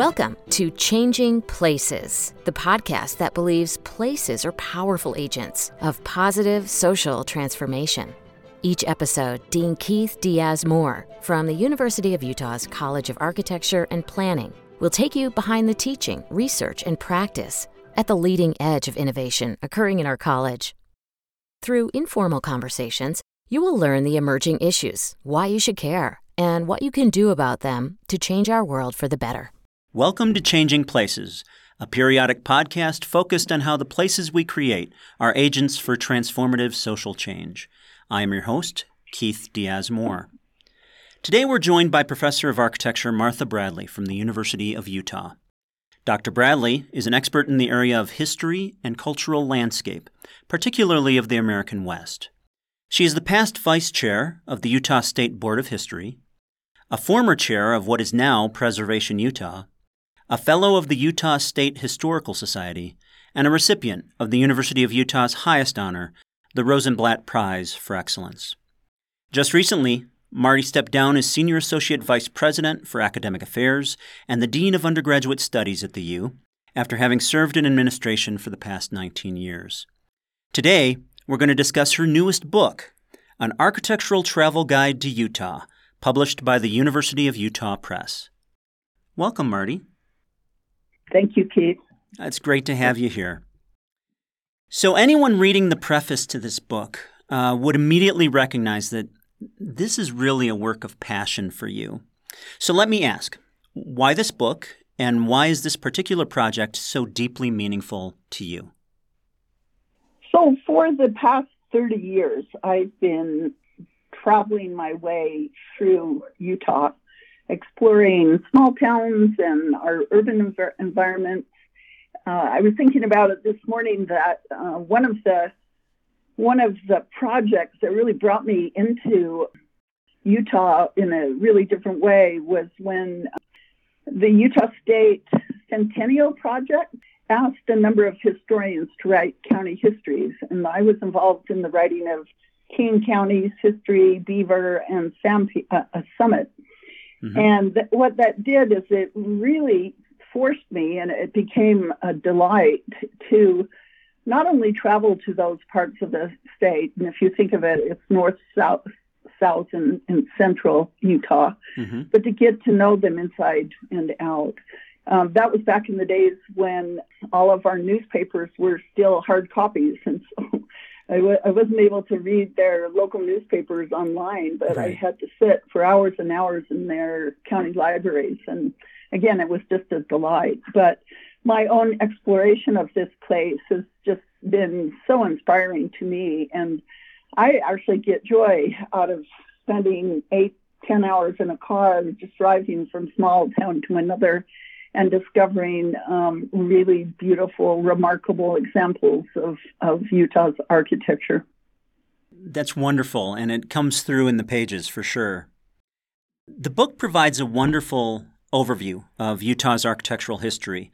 Welcome to Changing Places, the podcast that believes places are powerful agents of positive social transformation. Each episode, Dean Keith Diaz Moore from the University of Utah's College of Architecture and Planning will take you behind the teaching, research, and practice at the leading edge of innovation occurring in our college. Through informal conversations, you will learn the emerging issues, why you should care, and what you can do about them to change our world for the better. Welcome to Changing Places, a periodic podcast focused on how the places we create are agents for transformative social change. I am your host, Keith Diaz Moore. Today we're joined by Professor of Architecture Martha Bradley from the University of Utah. Dr. Bradley is an expert in the area of history and cultural landscape, particularly of the American West. She is the past vice chair of the Utah State Board of History, a former chair of what is now Preservation Utah, a fellow of the Utah State Historical Society, and a recipient of the University of Utah's highest honor, the Rosenblatt Prize for Excellence. Just recently, Marty stepped down as Senior Associate Vice President for Academic Affairs and the Dean of Undergraduate Studies at the U after having served in administration for the past 19 years. Today, we're going to discuss her newest book, An Architectural Travel Guide to Utah, published by the University of Utah Press. Welcome, Marty. Thank you, Keith. It's great to have you here. So, anyone reading the preface to this book uh, would immediately recognize that this is really a work of passion for you. So, let me ask why this book, and why is this particular project so deeply meaningful to you? So, for the past 30 years, I've been traveling my way through Utah exploring small towns and our urban env- environments. Uh, I was thinking about it this morning that uh, one of the one of the projects that really brought me into Utah in a really different way was when the Utah State Centennial Project asked a number of historians to write county histories, and I was involved in the writing of Kane County's history, Beaver, and Sam, uh, Summit. Mm-hmm. And th- what that did is it really forced me, and it became a delight to not only travel to those parts of the state, and if you think of it, it's north, south, south, and, and central Utah, mm-hmm. but to get to know them inside and out. Um, that was back in the days when all of our newspapers were still hard copies, and so I w- I wasn't able to read their local newspapers online, but right. I had to sit for hours and hours in their county libraries. And again, it was just a delight. But my own exploration of this place has just been so inspiring to me. And I actually get joy out of spending eight, ten hours in a car just driving from small town to another and discovering um, really beautiful, remarkable examples of, of Utah's architecture. That's wonderful, and it comes through in the pages for sure. The book provides a wonderful overview of Utah's architectural history.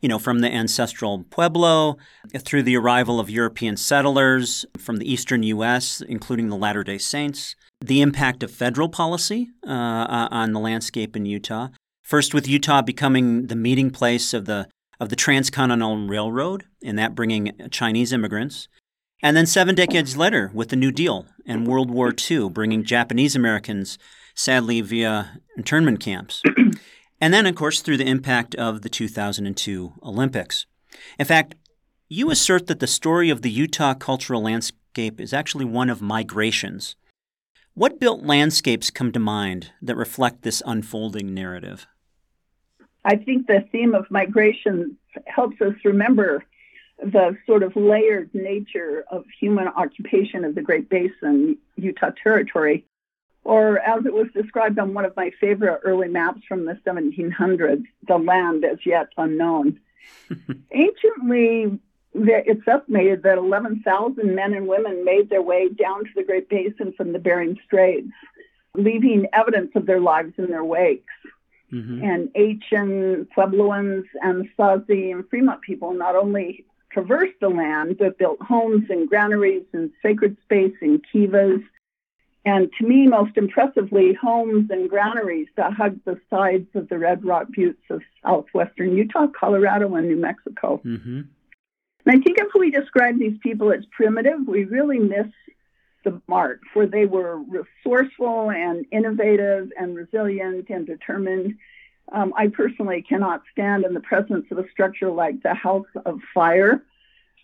You know, from the ancestral Pueblo through the arrival of European settlers from the eastern U.S., including the Latter day Saints, the impact of federal policy uh, on the landscape in Utah, First, with Utah becoming the meeting place of the of the Transcontinental Railroad, and that bringing Chinese immigrants. And then seven decades later, with the New Deal and World War II, bringing Japanese Americans, sadly, via internment camps. and then, of course, through the impact of the 2002 Olympics. In fact, you assert that the story of the Utah cultural landscape is actually one of migrations. What built landscapes come to mind that reflect this unfolding narrative? I think the theme of migration helps us remember the sort of layered nature of human occupation of the Great Basin, Utah Territory, or as it was described on one of my favorite early maps from the 1700s, the land as yet unknown. Anciently, it's estimated that 11,000 men and women made their way down to the Great Basin from the Bering Straits, leaving evidence of their lives in their wakes. Mm-hmm. And Ancient Puebloans Anasazi and Fremont people not only traversed the land, but built homes and granaries and sacred space and kivas and to me, most impressively, homes and granaries that hug the sides of the Red Rock Buttes of southwestern Utah, Colorado, and New Mexico. Mm-hmm. And I think if we describe these people as primitive, we really miss the mark, for they were resourceful and innovative and resilient and determined. Um, I personally cannot stand in the presence of a structure like the House of Fire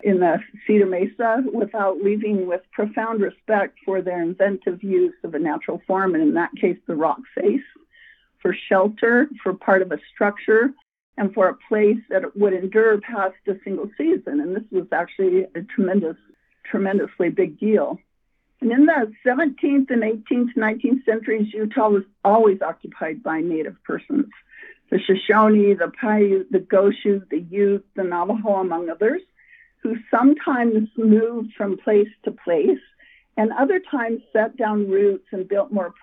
in the Cedar Mesa without leaving with profound respect for their inventive use of a natural form, and in that case, the rock face, for shelter, for part of a structure, and for a place that would endure past a single season. And this was actually a tremendous, tremendously big deal. And in the 17th and 18th, 19th centuries, Utah was always occupied by Native persons. The Shoshone, the Paiute, the Goshute, the Ute, the Navajo, among others, who sometimes moved from place to place and other times set down roots and built more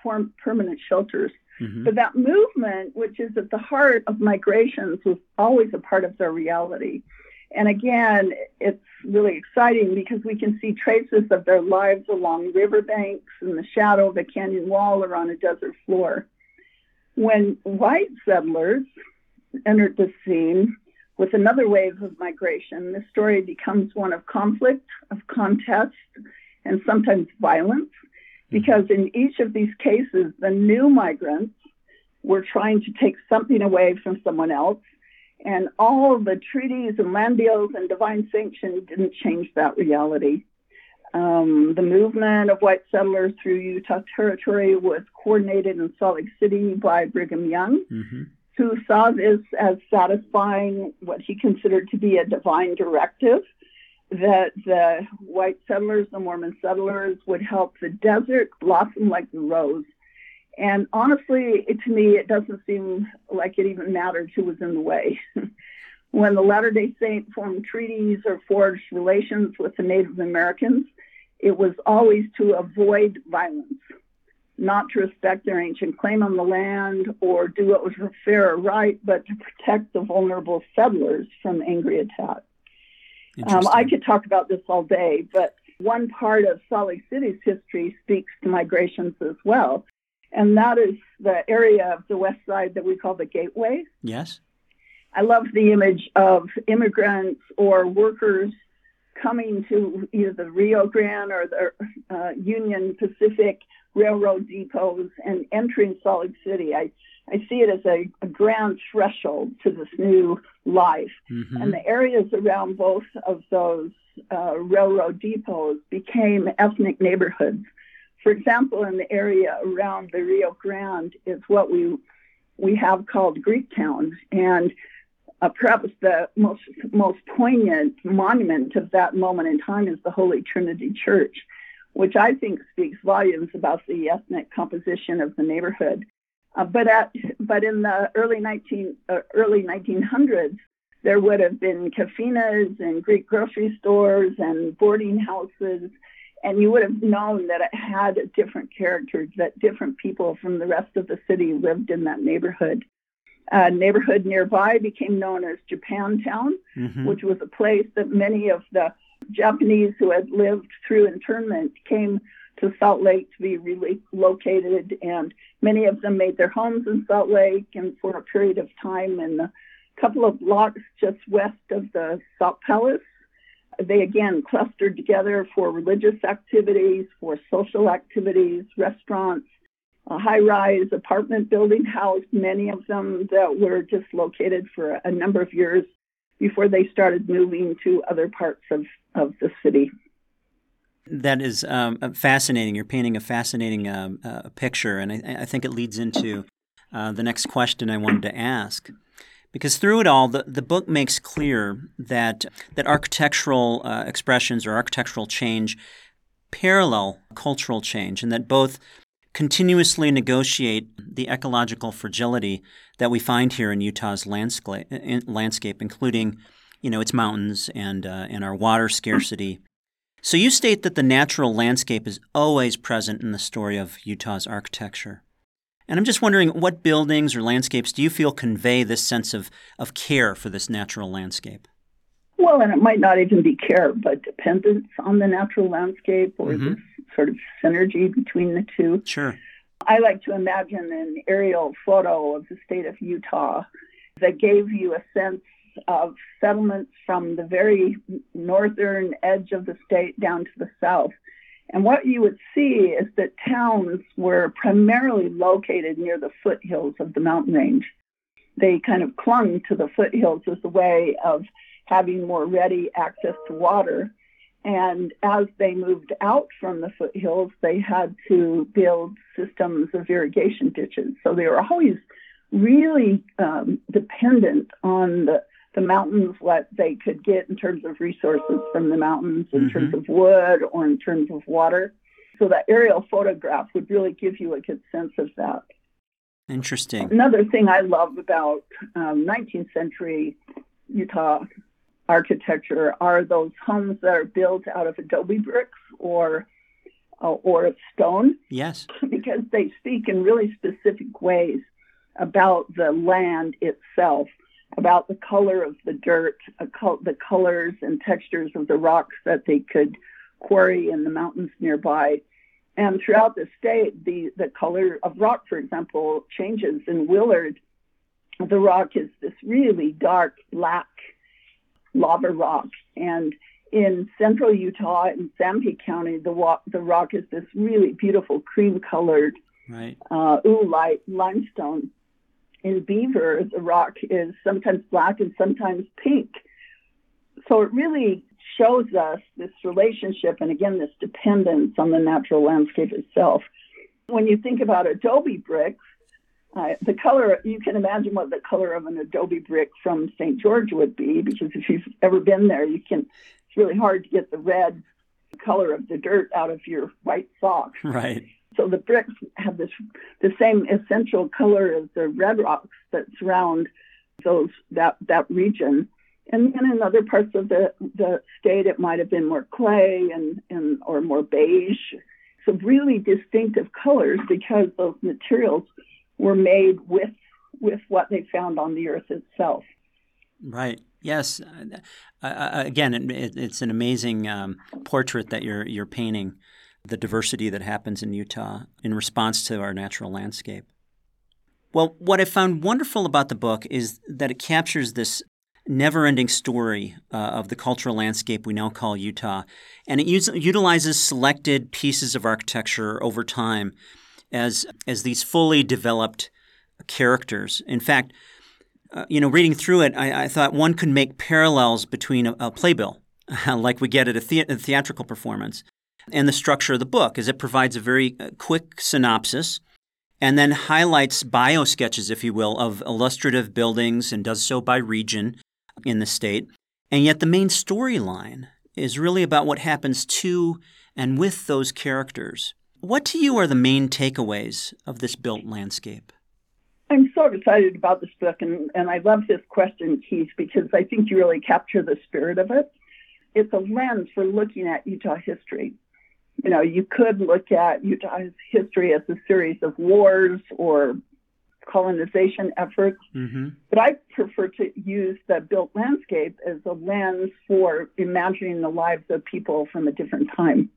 permanent shelters Mm-hmm. But that movement, which is at the heart of migrations, was always a part of their reality. And again, it's really exciting because we can see traces of their lives along riverbanks in the shadow of a canyon wall or on a desert floor. When white settlers entered the scene with another wave of migration, the story becomes one of conflict, of contest, and sometimes violence mm-hmm. because in each of these cases, the new migrants were trying to take something away from someone else. And all the treaties and land deals and divine sanction didn't change that reality. Um, the movement of white settlers through Utah territory was coordinated in Salt Lake City by Brigham Young, mm-hmm. who saw this as satisfying what he considered to be a divine directive that the white settlers, the Mormon settlers, would help the desert blossom like the rose. And honestly, it, to me, it doesn't seem like it even mattered who was in the way. when the Latter day Saint formed treaties or forged relations with the Native Americans, it was always to avoid violence, not to respect their ancient claim on the land or do what was fair or right, but to protect the vulnerable settlers from angry attack. Um, I could talk about this all day, but one part of Salt Lake City's history speaks to migrations as well, and that is the area of the west side that we call the Gateway. Yes. I love the image of immigrants or workers coming to either the Rio Grande or the uh, Union Pacific railroad depots and entering Salt Lake City. I I see it as a, a grand threshold to this new life. Mm-hmm. And the areas around both of those uh, railroad depots became ethnic neighborhoods. For example, in the area around the Rio Grande is what we we have called Greek Town, and uh, perhaps the most most poignant monument of that moment in time is the Holy Trinity Church, which I think speaks volumes about the ethnic composition of the neighborhood. Uh, but at but in the early 19 uh, early 1900s, there would have been cafenas and Greek grocery stores and boarding houses, and you would have known that it had a different character. That different people from the rest of the city lived in that neighborhood. A neighborhood nearby became known as Japantown, mm-hmm. which was a place that many of the Japanese who had lived through internment came to Salt Lake to be relocated, and many of them made their homes in Salt Lake. And for a period of time, in a couple of blocks just west of the Salt Palace, they again clustered together for religious activities, for social activities, restaurants, a high-rise apartment building housed many of them that were just located for a number of years before they started moving to other parts of, of the city. That is um, uh, fascinating. You're painting a fascinating um, uh, picture, and I, I, think it leads into uh, the next question I wanted to ask. Because through it all, the, the book makes clear that that architectural uh, expressions or architectural change parallel cultural change, and that both continuously negotiate the ecological fragility that we find here in Utah's landscape, landscape including, you know, its mountains and uh, and our water scarcity so you state that the natural landscape is always present in the story of Utah's architecture. And I'm just wondering what buildings or landscapes do you feel convey this sense of, of care for this natural landscape? Well, and it might not even be care, but dependence on the natural landscape or mm-hmm. this sort of synergy between the two. Sure. I like to imagine an aerial photo of the state of Utah that gave you a sense of settlements from the very northern edge of the state down to the south. And what you would see is that towns were primarily located near the foothills of the mountain range. They kind of clung to the foothills as a way of having more ready access to water. And as they moved out from the foothills, they had to build systems of irrigation ditches. So they were always really um, dependent on the the mountains what they could get in terms of resources from the mountains in mm-hmm. terms of wood or in terms of water. So that aerial photograph would really give you a good sense of that. Interesting. Another thing I love about um, 19th century Utah architecture are those homes that are built out of adobe bricks or uh, or of stone. Yes. Because they speak in really specific ways about the land itself about the color of the dirt, the colors and textures of the rocks that they could quarry in the mountains nearby. And throughout the state, the, the color of rock, for example, changes. In Willard, the rock is this really dark black lava rock. And in central Utah, in Sanpete County, the, wa- the rock is this really beautiful cream colored right. uh, oolite limestone in beaver, the rock is sometimes black and sometimes pink. So it really shows us this relationship and again, this dependence on the natural landscape itself. When you think about adobe bricks, uh, the color, you can imagine what the color of an adobe brick from St. George would be, because if you've ever been there, you can, it's really hard to get the red color of the dirt out of your white socks. Right. So the bricks have this the same essential color as the red rocks that surround those that that region. And then in other parts of the, the state, it might have been more clay and, and or more beige. So really distinctive colors because those materials were made with with what they found on the earth itself. Right. Yes. Uh, uh, again, it, it's an amazing um, portrait that you're you're painting the diversity that happens in Utah in response to our natural landscape. Well, what I found wonderful about the book is that it captures this never ending story uh, of the cultural landscape we now call Utah. And it us- utilizes selected pieces of architecture over time as, as these fully developed characters. In fact, uh, you know, reading through it, I, I, thought one could make parallels between a, a playbill, like we get at a, the- a theatrical performance, and the structure of the book is it provides a very uh, quick synopsis and then highlights bio sketches, if you will, of illustrative buildings and does so by region in the state. And yet the main storyline is really about what happens to and with those characters. What to you are the main takeaways of this built landscape? I'm so excited about this book, and, and I love this question, Keith, because I think you really capture the spirit of it. It's a lens for looking at Utah history you know, you could look at Utah's history as a series of wars or colonization efforts, mm-hmm. but I prefer to use the built landscape as a lens for imagining the lives of people from a different time.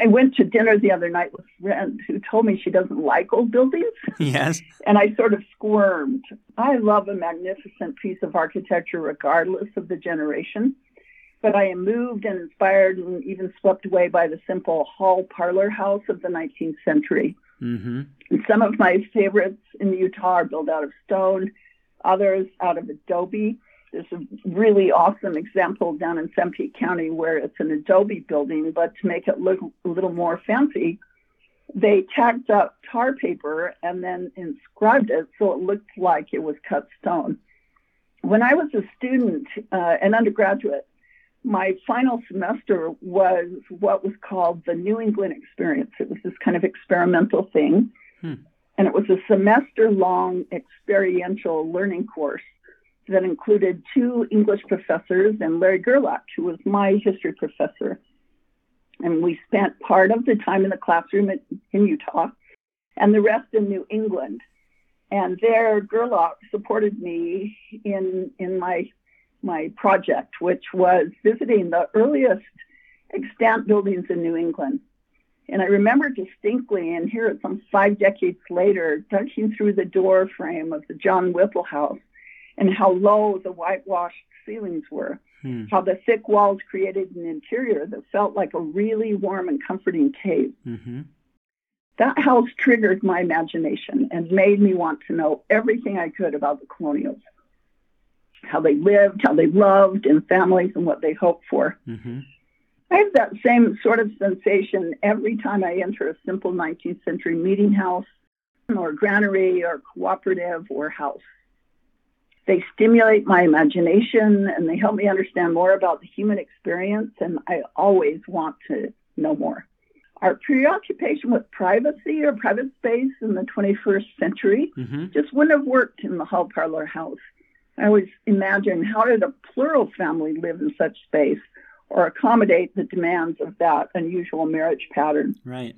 I went to dinner the other night with a friend who told me she doesn't like old buildings. Yes. And I sort of squirmed. I love a magnificent piece of architecture regardless of the generation but I am moved and inspired and even swept away by the simple hall parlor house of the 19th century. Mm-hmm. And some of my favorites in Utah are built out of stone, others out of adobe. There's a really awesome example down in Sanpete County where it's an adobe building, but to make it look a little more fancy, they tacked up tar paper and then inscribed it so it looked like it was cut stone. When I was a student, uh, an undergraduate, my final semester was what was called the New England Experience. It was this kind of experimental thing. Hmm. And it was a semester long experiential learning course that included two English professors and Larry Gerlach, who was my history professor. And we spent part of the time in the classroom in, in Utah and the rest in New England. And there, Gerlach supported me in, in my my project, which was visiting the earliest extant buildings in New England. And I remember distinctly, and here it's some five decades later, dunking through the door frame of the John Whipple house and how low the whitewashed ceilings were, hmm. how the thick walls created an interior that felt like a really warm and comforting cave. Mm-hmm. That house triggered my imagination and made me want to know everything I could about the colonials how they lived, how they loved in families, and what they hoped for. Mm-hmm. I have that same sort of sensation every time I enter a simple 19th century meeting house or granary or cooperative or house. They stimulate my imagination and they help me understand more about the human experience, and I always want to know more. Our preoccupation with privacy or private space in the 21st century mm-hmm. just wouldn't have worked in the hall parlor house. I always imagine how did a plural family live in such space or accommodate the demands of that unusual marriage pattern. Right.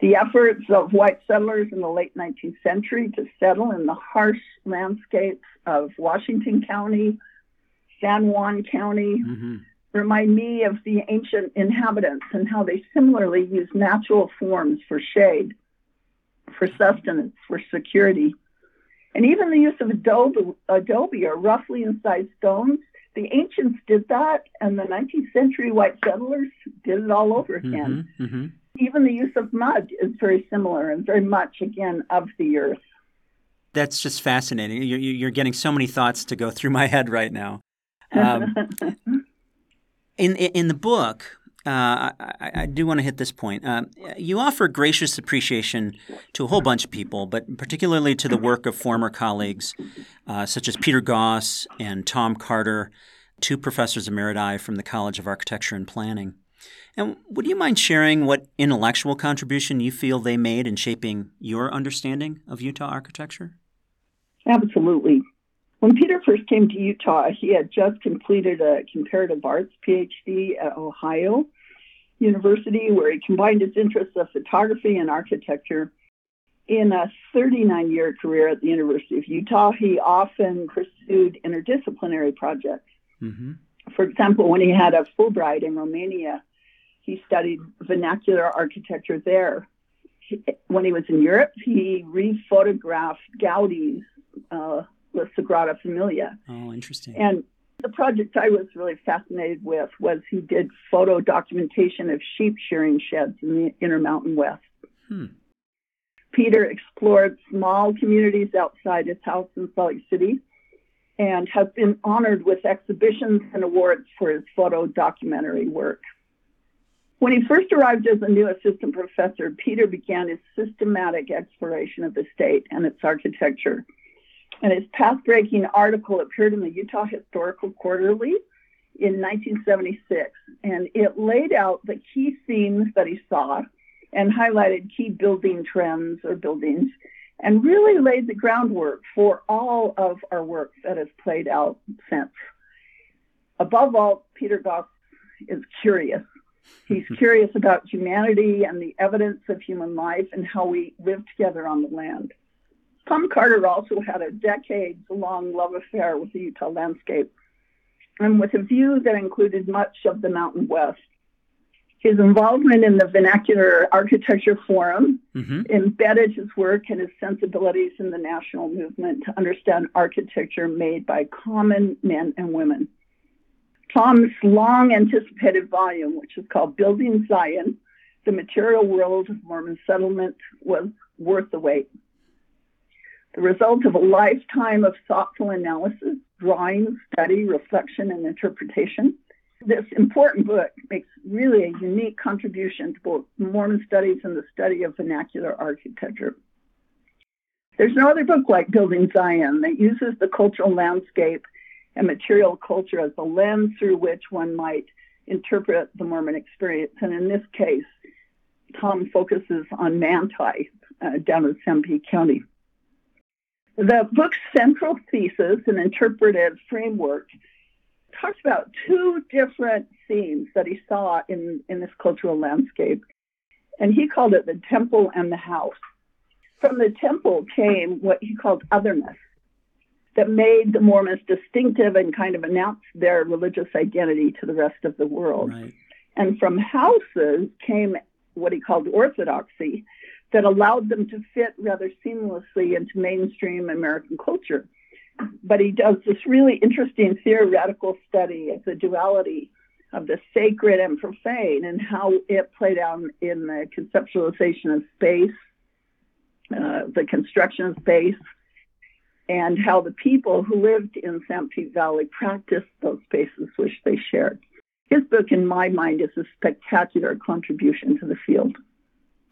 The efforts of white settlers in the late 19th century to settle in the harsh landscapes of Washington County, San Juan County, mm-hmm. remind me of the ancient inhabitants and how they similarly used natural forms for shade, for sustenance, for security. And even the use of adobe, adobe or roughly incised stones the ancients did that, and the 19th century white settlers did it all over mm-hmm, again. Mm-hmm, mm-hmm. Even the use of mud is very similar and very much, again, of the earth. That's just fascinating. You're, you're getting so many thoughts to go through my head right now. Um, in, in the book, uh, I, I, do want to hit this point. Uh, you offer gracious appreciation to a whole bunch of people, but particularly to the work of former colleagues uh, such as Peter Goss and Tom Carter, two professors emeriti from the College of Architecture and Planning. And would you mind sharing what intellectual contribution you feel they made in shaping your understanding of Utah architecture? Absolutely. When Peter first came to Utah, he had just completed a comparative arts PhD at Ohio University, where he combined his interests of photography and architecture. In a 39 year career at the University of Utah, he often pursued interdisciplinary projects. Mm-hmm. For example, when he had a Fulbright in Romania, he studied vernacular architecture there. When he was in Europe, he rephotographed Gaudi's uh, La Sagrada Familia. Oh, interesting. And the project I was really fascinated with was he did photo documentation of sheep shearing sheds in the Intermountain West. Hmm. Peter explored small communities outside his house in Salt Lake City and has been honored with exhibitions and awards for his photo documentary work. When he first arrived as a new assistant professor, Peter began his systematic exploration of the state and its architecture and his path-breaking article appeared in the Utah Historical Quarterly in 1976, and it laid out the key themes that he saw and highlighted key building trends or buildings and really laid the groundwork for all of our work that has played out since. Above all, Peter Goss is curious. He's curious about humanity and the evidence of human life and how we live together on the land. Tom Carter also had a decades long love affair with the Utah landscape and with a view that included much of the Mountain West. His involvement in the Vernacular Architecture Forum mm-hmm. embedded his work and his sensibilities in the national movement to understand architecture made by common men and women. Tom's long anticipated volume, which is called Building Zion The Material World of Mormon Settlement, was worth the wait the result of a lifetime of thoughtful analysis, drawing, study, reflection, and interpretation. This important book makes really a unique contribution to both Mormon studies and the study of vernacular architecture. There's no other book like Building Zion that uses the cultural landscape and material culture as a lens through which one might interpret the Mormon experience. And in this case, Tom focuses on Manti uh, down in Sanpete County. The book's central thesis and interpretive framework talks about two different themes that he saw in, in this cultural landscape. And he called it the temple and the house. From the temple came what he called otherness that made the Mormons distinctive and kind of announced their religious identity to the rest of the world. Right. And from houses came what he called orthodoxy that allowed them to fit rather seamlessly into mainstream American culture. But he does this really interesting theoretical study of the duality of the sacred and profane and how it played out in the conceptualization of space, uh, the construction of space, and how the people who lived in Sanpete Valley practiced those spaces which they shared. His book, in my mind, is a spectacular contribution to the field.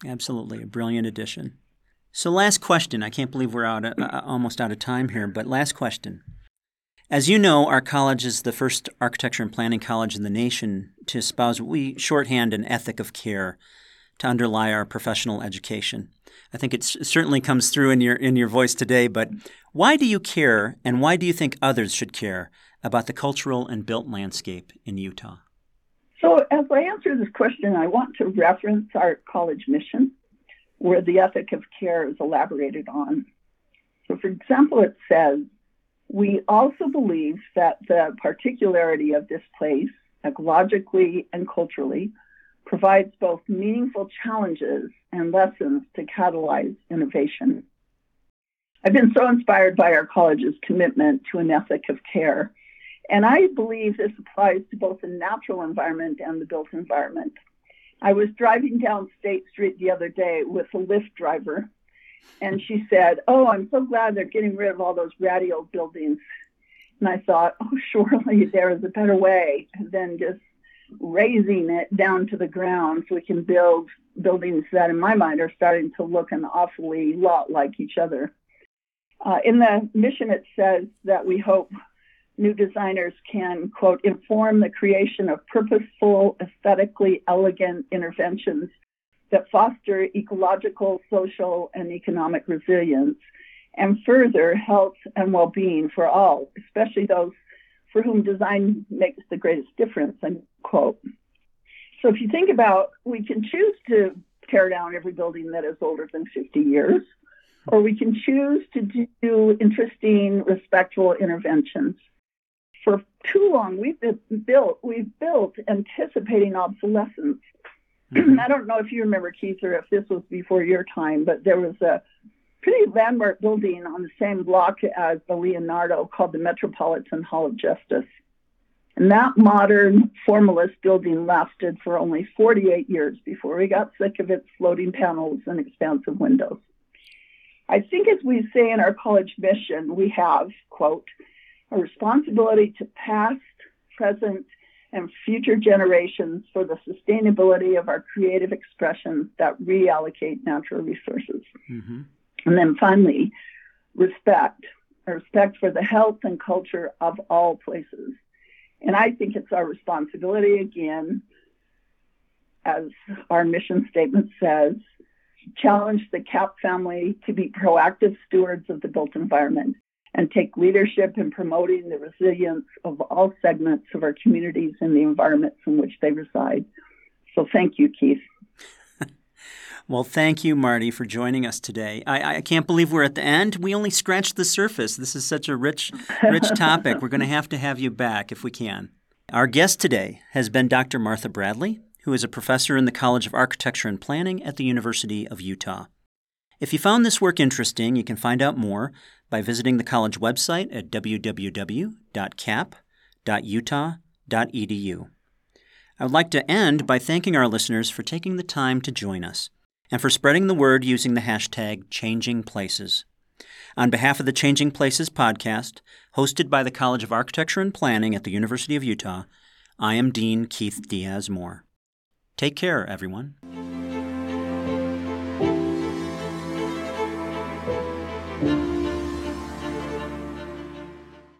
Absolutely, a brilliant addition. So, last question. I can't believe we're out, uh, almost out of time here, but last question. As you know, our college is the first architecture and planning college in the nation to espouse what we shorthand an ethic of care to underlie our professional education. I think it certainly comes through in your in your voice today. But why do you care, and why do you think others should care about the cultural and built landscape in Utah? So, as I answer this question, I want to reference our college mission, where the ethic of care is elaborated on. So, for example, it says, We also believe that the particularity of this place, ecologically and culturally, provides both meaningful challenges and lessons to catalyze innovation. I've been so inspired by our college's commitment to an ethic of care, and I believe this applies to both the natural environment and the built environment. I was driving down State Street the other day with a Lyft driver, and she said, Oh, I'm so glad they're getting rid of all those ratty old buildings. And I thought, Oh, surely there is a better way than just razing it down to the ground so we can build buildings that, in my mind, are starting to look an awfully lot like each other. Uh, in the mission, it says that we hope new designers can, quote, inform the creation of purposeful, aesthetically elegant interventions that foster ecological, social, and economic resilience and further health and well being for all, especially those for whom design makes the greatest difference, unquote. So if you think about, we can choose to tear down every building that is older than 50 years, or we can choose to do interesting, respectful interventions. For too long, we've built, we've built anticipating obsolescence. Mm-hmm. I don't know if you remember, Keith, or if this was before your time, but there was a pretty landmark building on the same block as the Leonardo called the Metropolitan Hall of Justice. And that modern formalist building lasted for only 48 years before we got sick of its floating panels and expansive windows. I think, as we say in our college mission, we have, quote, a responsibility to past, present, and future generations for the sustainability of our creative expressions that reallocate natural resources. Mm-hmm. And then finally, respect, respect for the health and culture of all places. And I think it's our responsibility, again, as our mission statement says, challenge the CAP family to be proactive stewards of the built environment and take leadership in promoting the resilience of all segments of our communities and the environments in which they reside. So thank you, Keith. Well, thank you, Marty, for joining us today. I, I can't believe we're at the end. We only scratched the surface. This is such a rich, rich topic. We're going to have to have you back if we can. Our guest today has been Dr. Martha Bradley, who is a professor in the College of Architecture and Planning at the University of Utah. If you found this work interesting, you can find out more by visiting the college website at www.cap.utah.edu. I would like to end by thanking our listeners for taking the time to join us and for spreading the word using the hashtag ChangingPlaces. On behalf of the Changing Places podcast, hosted by the College of Architecture and Planning at the University of Utah, I am Dean Keith Diaz Moore. Take care, everyone.